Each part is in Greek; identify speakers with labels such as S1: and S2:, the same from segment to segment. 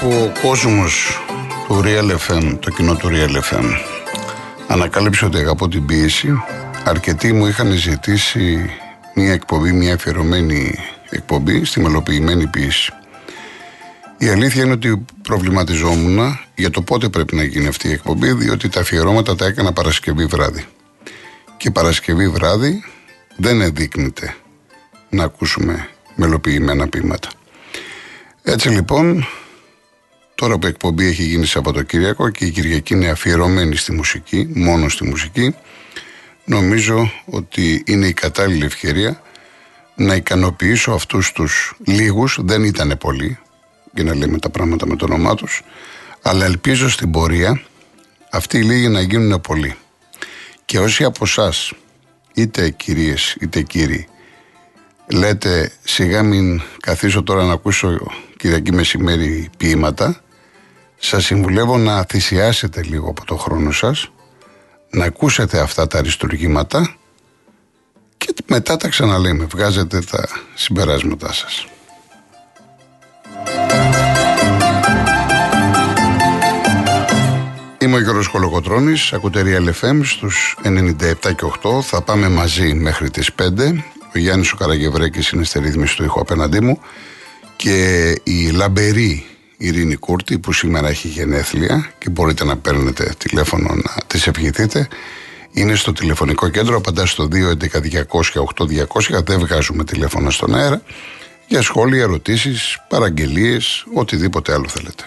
S1: τότε που ο κόσμος του Real FM, το κοινό του Real FM, ανακάλυψε ότι αγαπώ την πίεση, αρκετοί μου είχαν ζητήσει μια εκπομπή, μια αφιερωμένη εκπομπή στη μελοποιημένη πίεση. Η αλήθεια είναι ότι προβληματιζόμουν για το πότε πρέπει να γίνει αυτή η εκπομπή, διότι τα αφιερώματα τα έκανα Παρασκευή βράδυ. Και Παρασκευή βράδυ δεν ενδείκνυται να ακούσουμε μελοποιημένα ποίηματα. Έτσι λοιπόν, τώρα που η εκπομπή έχει γίνει Σαββατοκύριακο και η Κυριακή είναι αφιερωμένη στη μουσική, μόνο στη μουσική, νομίζω ότι είναι η κατάλληλη ευκαιρία να ικανοποιήσω αυτούς τους λίγους, δεν ήταν πολλοί, για να λέμε τα πράγματα με το όνομά τους, αλλά ελπίζω στην πορεία αυτοί οι λίγοι να γίνουν πολλοί. Και όσοι από εσάς, είτε κυρίες είτε κύριοι, λέτε σιγά μην καθίσω τώρα να ακούσω Κυριακή μεσημέρι ποίηματα, σας συμβουλεύω να θυσιάσετε λίγο από το χρόνο σας, να ακούσετε αυτά τα αριστουργήματα και μετά τα ξαναλέμε, βγάζετε τα συμπεράσματά σας. Είμαι ο Γιώργος Κολοκοτρώνης, ακούτε Real FM στους 97 και 8. Θα πάμε μαζί μέχρι τις 5. Ο Γιάννης ο Καραγευρέκης είναι στη ρύθμιση του ήχου απέναντί μου και η λαμπερή Ειρήνη Κούρτη που σήμερα έχει γενέθλια και μπορείτε να παίρνετε τηλέφωνο να τις ευχηθείτε είναι στο τηλεφωνικό κέντρο, απαντά στο 211-200-8200, δεν βγάζουμε τηλέφωνα στον αέρα για σχόλια, ερωτήσεις, παραγγελίες, οτιδήποτε άλλο θέλετε.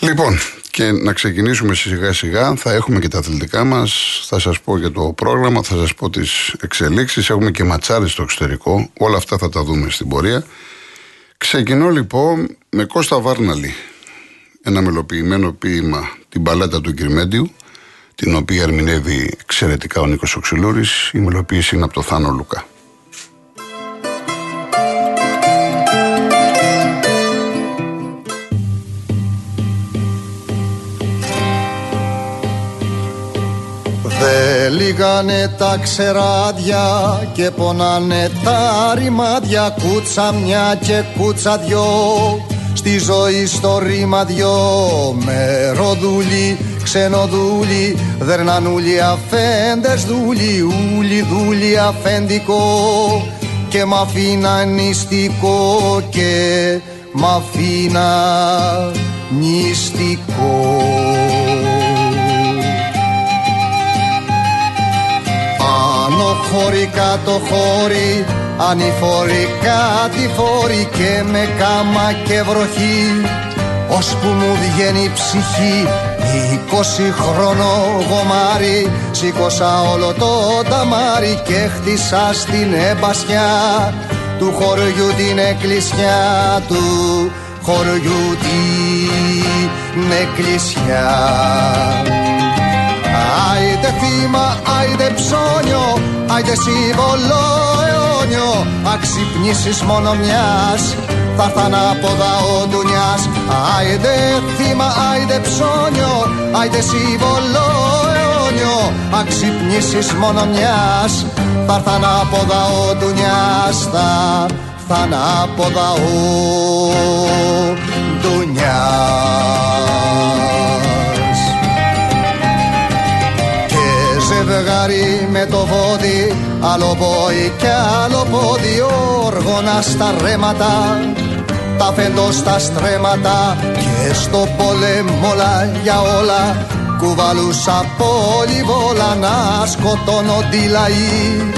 S1: Λοιπόν, και να ξεκινήσουμε σιγά σιγά. Θα έχουμε και τα αθλητικά μας. Θα σας πω για το πρόγραμμα, θα σας πω τις εξελίξεις. Έχουμε και ματσάρες στο εξωτερικό. Όλα αυτά θα τα δούμε στην πορεία. Ξεκινώ λοιπόν με Κώστα Βάρναλη. Ένα μελοποιημένο ποίημα, την παλάτα του Κυρμέντιου, την οποία ερμηνεύει εξαιρετικά ο Νίκος Οξυλούρης. Η μελοποίηση είναι από το Θάνο Λουκά.
S2: Λίγανε τα ξεράδια και πονάνε τα ρημάδια. Κούτσα μια και κούτσα δυο Στη ζωή στο ρήμα δυο. Μεροδούλοι, ξενοδούλοι Δερνανούλοι αφέντες δούλοι Ούλοι δούλοι αφεντικό Και μ' αφήνα νηστικό Και μ' αφήνα νηστικό χώρι κάτω χώρι ανηφορικά τη φόρη και με κάμα και βροχή. Που μου βγαίνει η ψυχή είκοσι χρόνο γομάρι σήκωσα όλο το ταμάρι και χτίσα στην εμπασιά του χωριού την εκκλησιά του. Χωριού την εκκλησιά Άιντε θύμα, άιντε ψώνιο, άιντε σύμβολο αιώνιο. Αξυπνήσεις μόνο μιας, θα έρθαν από ο ντουνιάς Άιντε θύμα, άιντε ψώνιο, άιντε σύμβολο αιώνιο. Αξυπνήσεις μόνο μιας, θα έρθαν από ο ντουνιάς Θα έρθαν από ο ντουνιάς με το βόδι Άλλο πόη και άλλο πόδι Όργονα στα ρέματα Τα φέντο στα στρέματα Και στο πολέμολα για όλα. Κουβαλούσα πολυβόλα Να σκοτώνω τη λαή.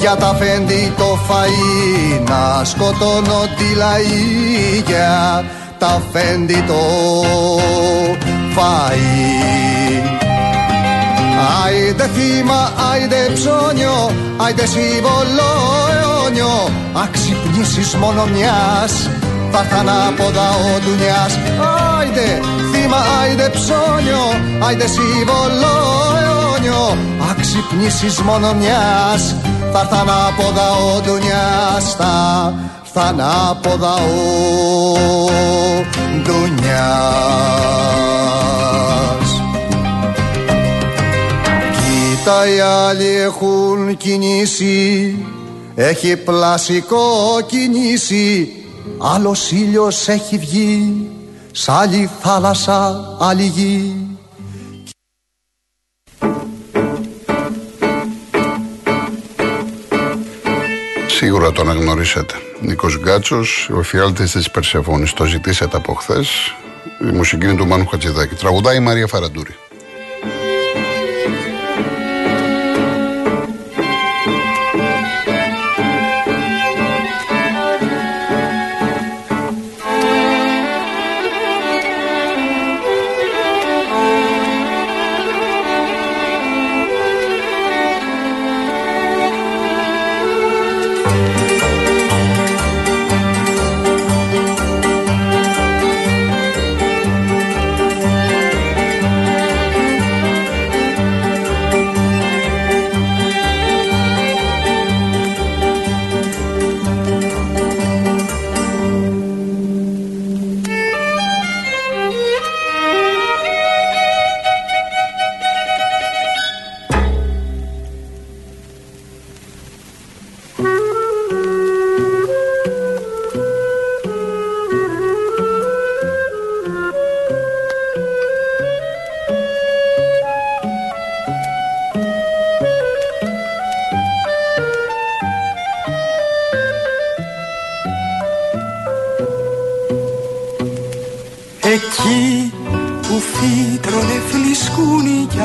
S2: Για τα φέντη το φαΐ να σκοτώνω τη λαή. Για τα φέντη το φαΐ Άιντε θύμα, άιντε ψώνιο, άιντε σύμβολο αιώνιο. Αξυπνήσεις μόνο μιας, θα έρθαν από ο ντουνιάς Άιντε θύμα, άιντε ψώνιο, άιντε σύμβολο αιώνιο. Αξυπνήσεις μόνο μιας, θα έρθαν από ο ντουνιάς Θα έρθαν από ο ντουνιάς νύχτα οι άλλοι έχουν κινήσει Έχει πλασικό κινήσει Άλλος ήλιος έχει βγει Σ' άλλη θάλασσα άλλη γη
S1: Σίγουρα το αναγνωρίσατε. Νίκος Γκάτσος, ο εφιάλτης της Περσεφόνης. Το ζητήσατε από χθες. Η μουσική είναι του Μάνου Χατζηδάκη. Τραγουδάει η Μαρία Φαραντούρη.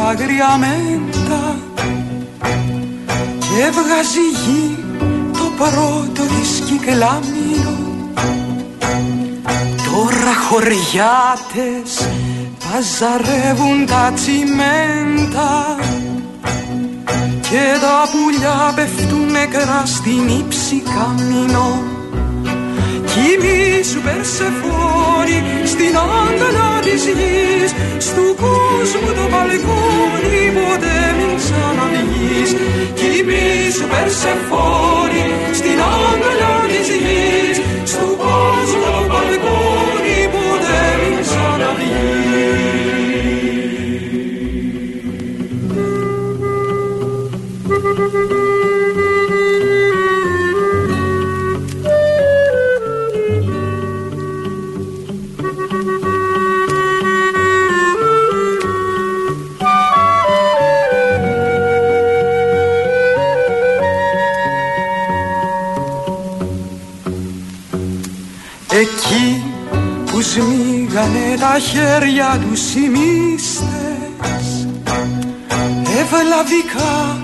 S3: Φλισκούνι κι αγριαμέντα και έβγαζε γη το πρώτο της κυκλάμινο Τώρα χωριάτες παζαρεύουν τα τσιμέντα και τα πουλιά πέφτουν νεκρά στην ύψη καμίνο Κοιμήσου Περσεφόνη στην άγκαλα της γης Στου κόσμου Κοιμήσου Περσεφόνη σμίγανε τα χέρια τους οι μύστες. Ευλαβικά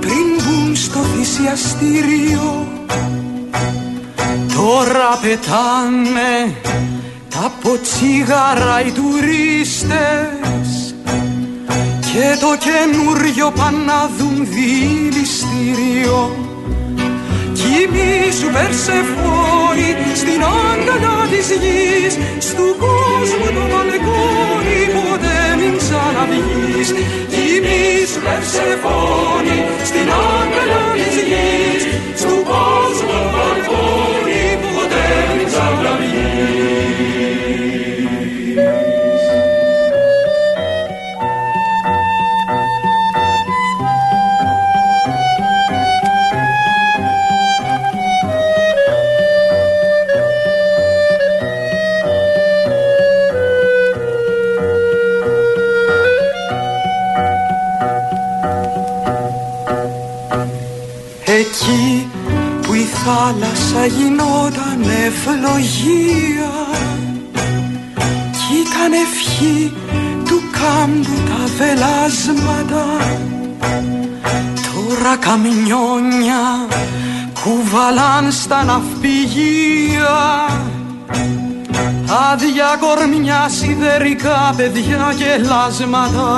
S3: πριν μπουν στο θυσιαστήριο. Τώρα πετάνε τα ποτσίγαρα οι τουρίστες. Και το καινούριο πάνε να δουν δηληστήριο Κοιμήσου Περσεφόνη στην άγκαλα της γης Στου κόσμου το μπαλκόνι ποτέ μην ξαναβγείς Κοιμήσου Περσεφόνη στην άγκαλα της γης Στου κόσμου κουβαλάν στα ναυπηγεία Άδεια κορμιά σιδερικά παιδιά και λάσματα.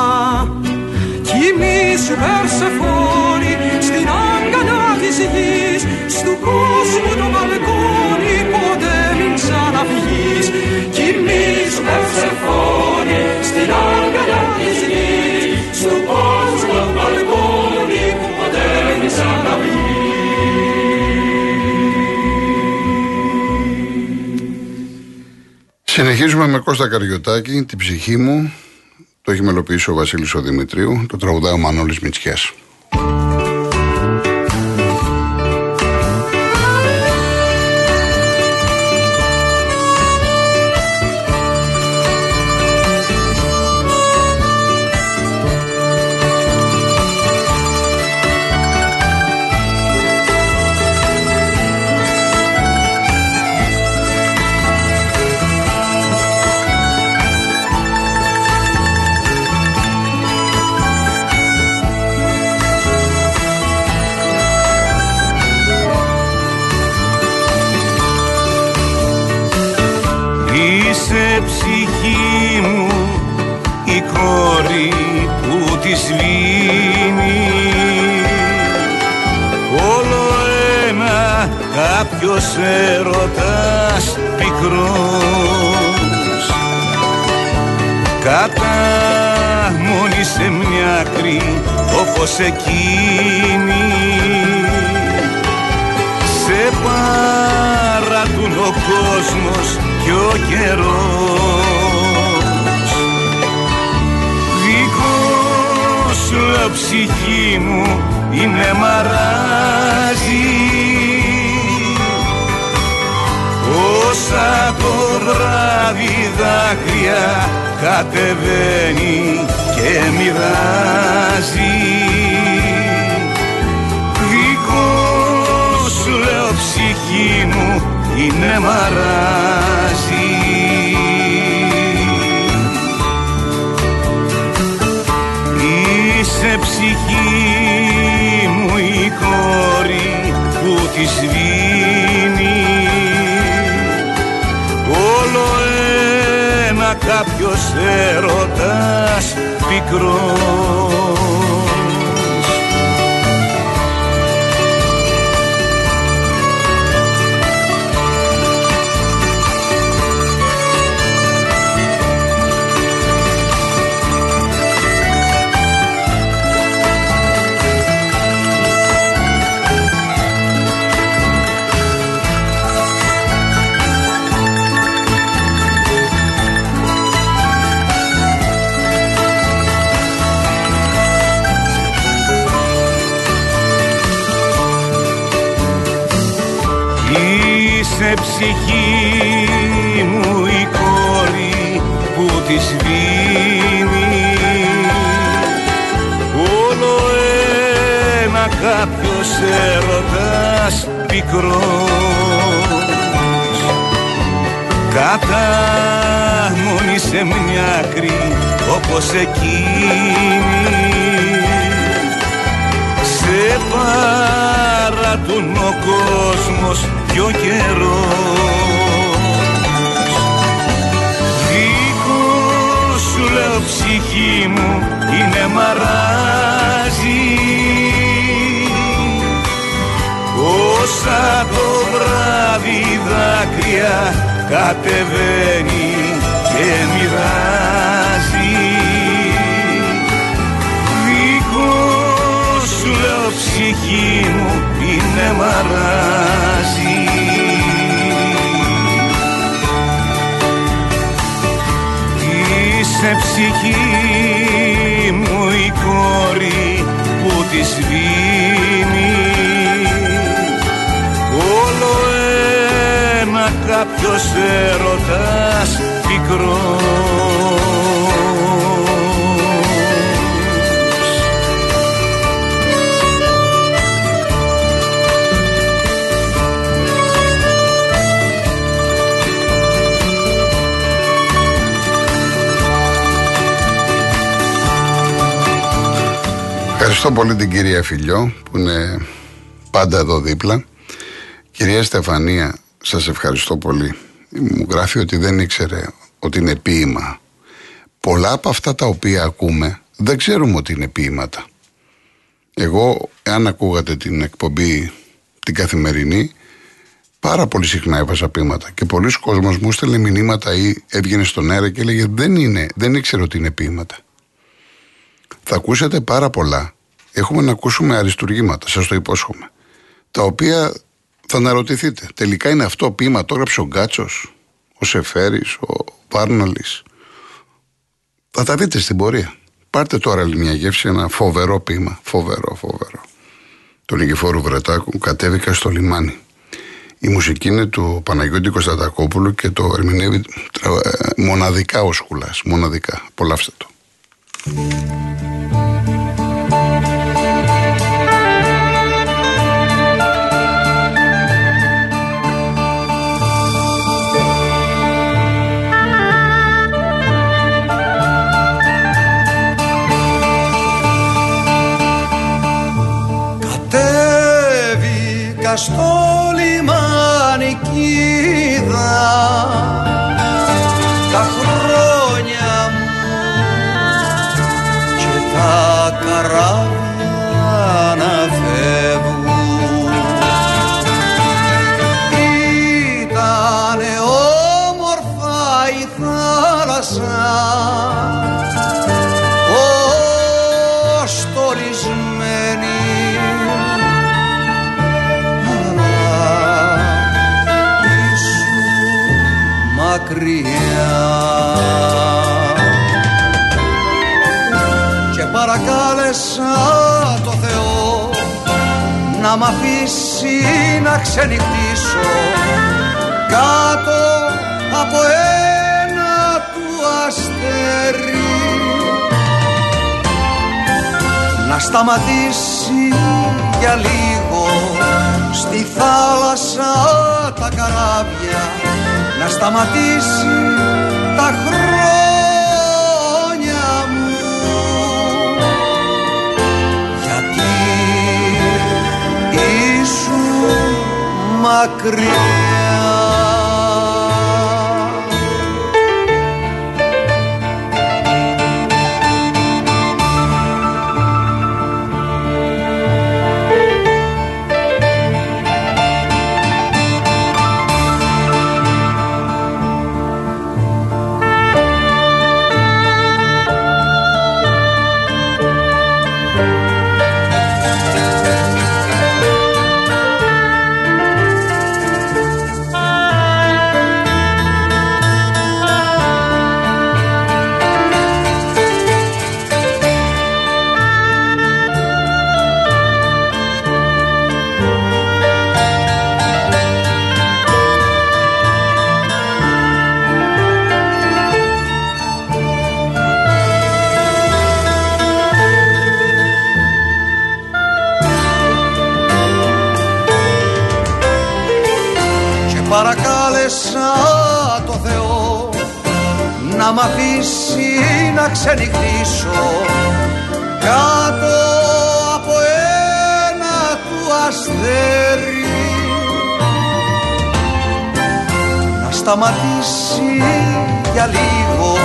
S3: Κοιμήσου Περσεφόνη στην άγκαλα της γης. Στου κόσμου το μπαλκόνι ποτέ μην ξαναβγείς Κοιμήσου Περσεφόνη στην άγκαλα της γης. Στου κόσμου
S1: Συνεχίζουμε με Κώστα Καριωτάκη, την ψυχή μου, Το έχει μελοποιήσει ο Βασίλης ο Δημητρίου, το τραγουδάει ο Μανώλης Μητσιάς.
S4: Σβήνει Όλο ένα κάποιος έρωτας πικρός. Κατά σε μια άκρη όπως εκείνη. Σε παρατούν ο κόσμος και ο καιρός σου ψυχή μου είναι μαράζι. Όσα το βράδυ δάκρυα κατεβαίνει και μοιράζει. Δικός σου λέω ψυχή μου είναι μαράζι κάποιος έρωτας πικρός ψυχή μου η κόρη που της σβήνει Όλο ένα κάποιος έρωτας πικρός. Κατάμονη σε μια άκρη όπως εκείνη. Σε παρατούν ο κόσμος και ο καιρός. Δικό σου λέω ψυχή μου είναι μαράζι. Όσα το βράδυ δάκρυα κατεβαίνει και μοιράζει. Δικό σου λέω ψυχή μου είναι κάποιος έρωτας πικρός
S1: Ευχαριστώ πολύ την κυρία Φιλιό που είναι πάντα εδώ δίπλα. Κυρία Στεφανία, σας ευχαριστώ πολύ. Μου γράφει ότι δεν ήξερε ότι είναι ποίημα. Πολλά από αυτά τα οποία ακούμε δεν ξέρουμε ότι είναι ποίηματα. Εγώ, εάν ακούγατε την εκπομπή την καθημερινή, πάρα πολύ συχνά έβαζα ποίηματα. Και πολλοί κόσμος μου στέλνε μηνύματα ή έβγαινε στον αέρα και έλεγε δεν είναι, δεν ήξερε ότι είναι ποίηματα. Θα ακούσετε πάρα πολλά έχουμε να ακούσουμε αριστουργήματα, σας το υπόσχομαι. Τα οποία θα αναρωτηθείτε. Τελικά είναι αυτό ποίημα το έγραψε ο Γκάτσος, ο Σεφέρης, ο Βάρναλης, Θα τα δείτε στην πορεία. Πάρτε τώρα άλλη μια γεύση, ένα φοβερό ποίημα. Φοβερό, φοβερό. Το Νικηφόρου Βρετάκου κατέβηκα στο λιμάνι. Η μουσική είναι του Παναγιώτη Κωνσταντακόπουλου και το ερμηνεύει ε, μοναδικά ο Σκουλάς. Μοναδικά. Απολαύστε το.
S5: Στο λιμάνι κοίτα τα χρόνια μου και τα καράβια αφήσει να ξενυχτήσω κάτω από ένα του αστέρι. Να σταματήσει για λίγο στη θάλασσα τα καράβια. Να σταματήσει τα χρόνια μακριά παρακάλεσα το Θεό να μ' αφήσει να ξενυχτήσω κάτω από ένα του αστέρι. Να σταματήσει για λίγο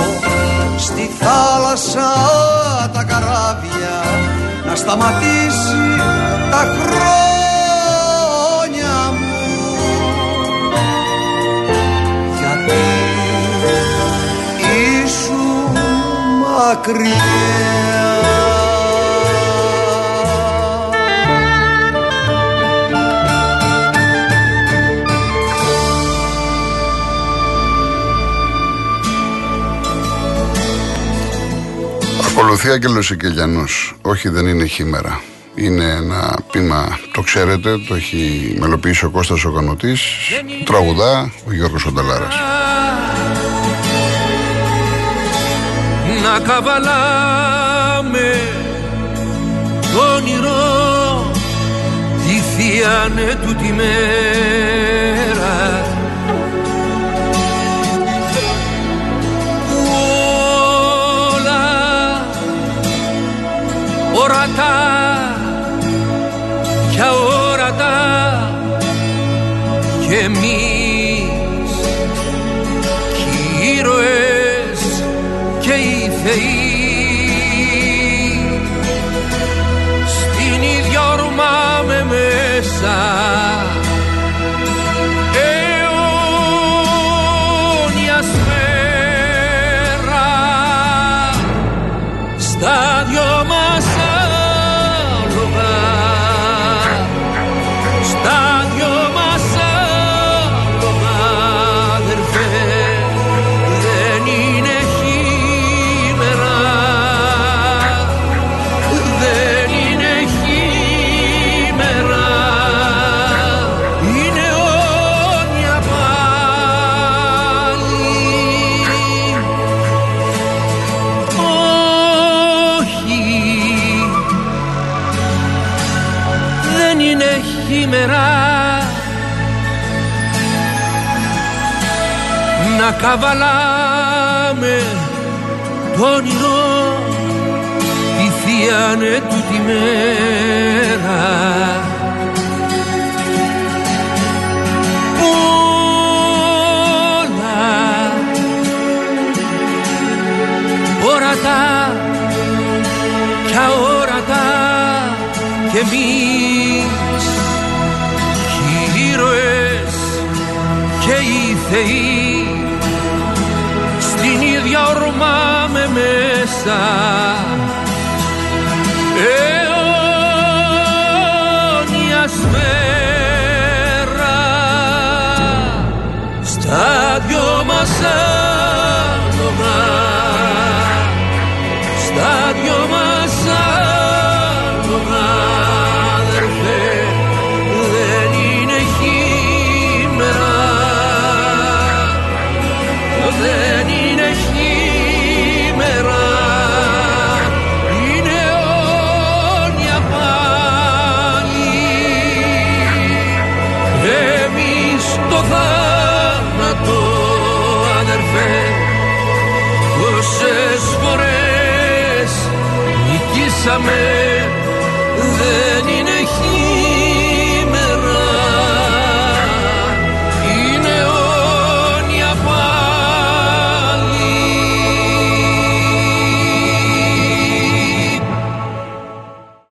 S5: στη θάλασσα τα καράβια να σταματήσει τα χρόνια μακριά
S1: Ακολουθεί Άγγελος Σικελιανός. Όχι δεν είναι χήμερα. Είναι ένα πείμα, το ξέρετε, το έχει μελοποιήσει ο Κώστας ο Κανωτής, τραγουδά ο Γιώργος Ονταλάρας.
S6: Να καβαλάμε το όνειρο τη θεία του τη καβαλάμε το όνειρο τη θεία του τη μέρα. Όλα όρατα κι αόρατα και εμείς κι οι ήρωες και οι θεοί μέσα αιώνιας σφαίρα στα δυο μας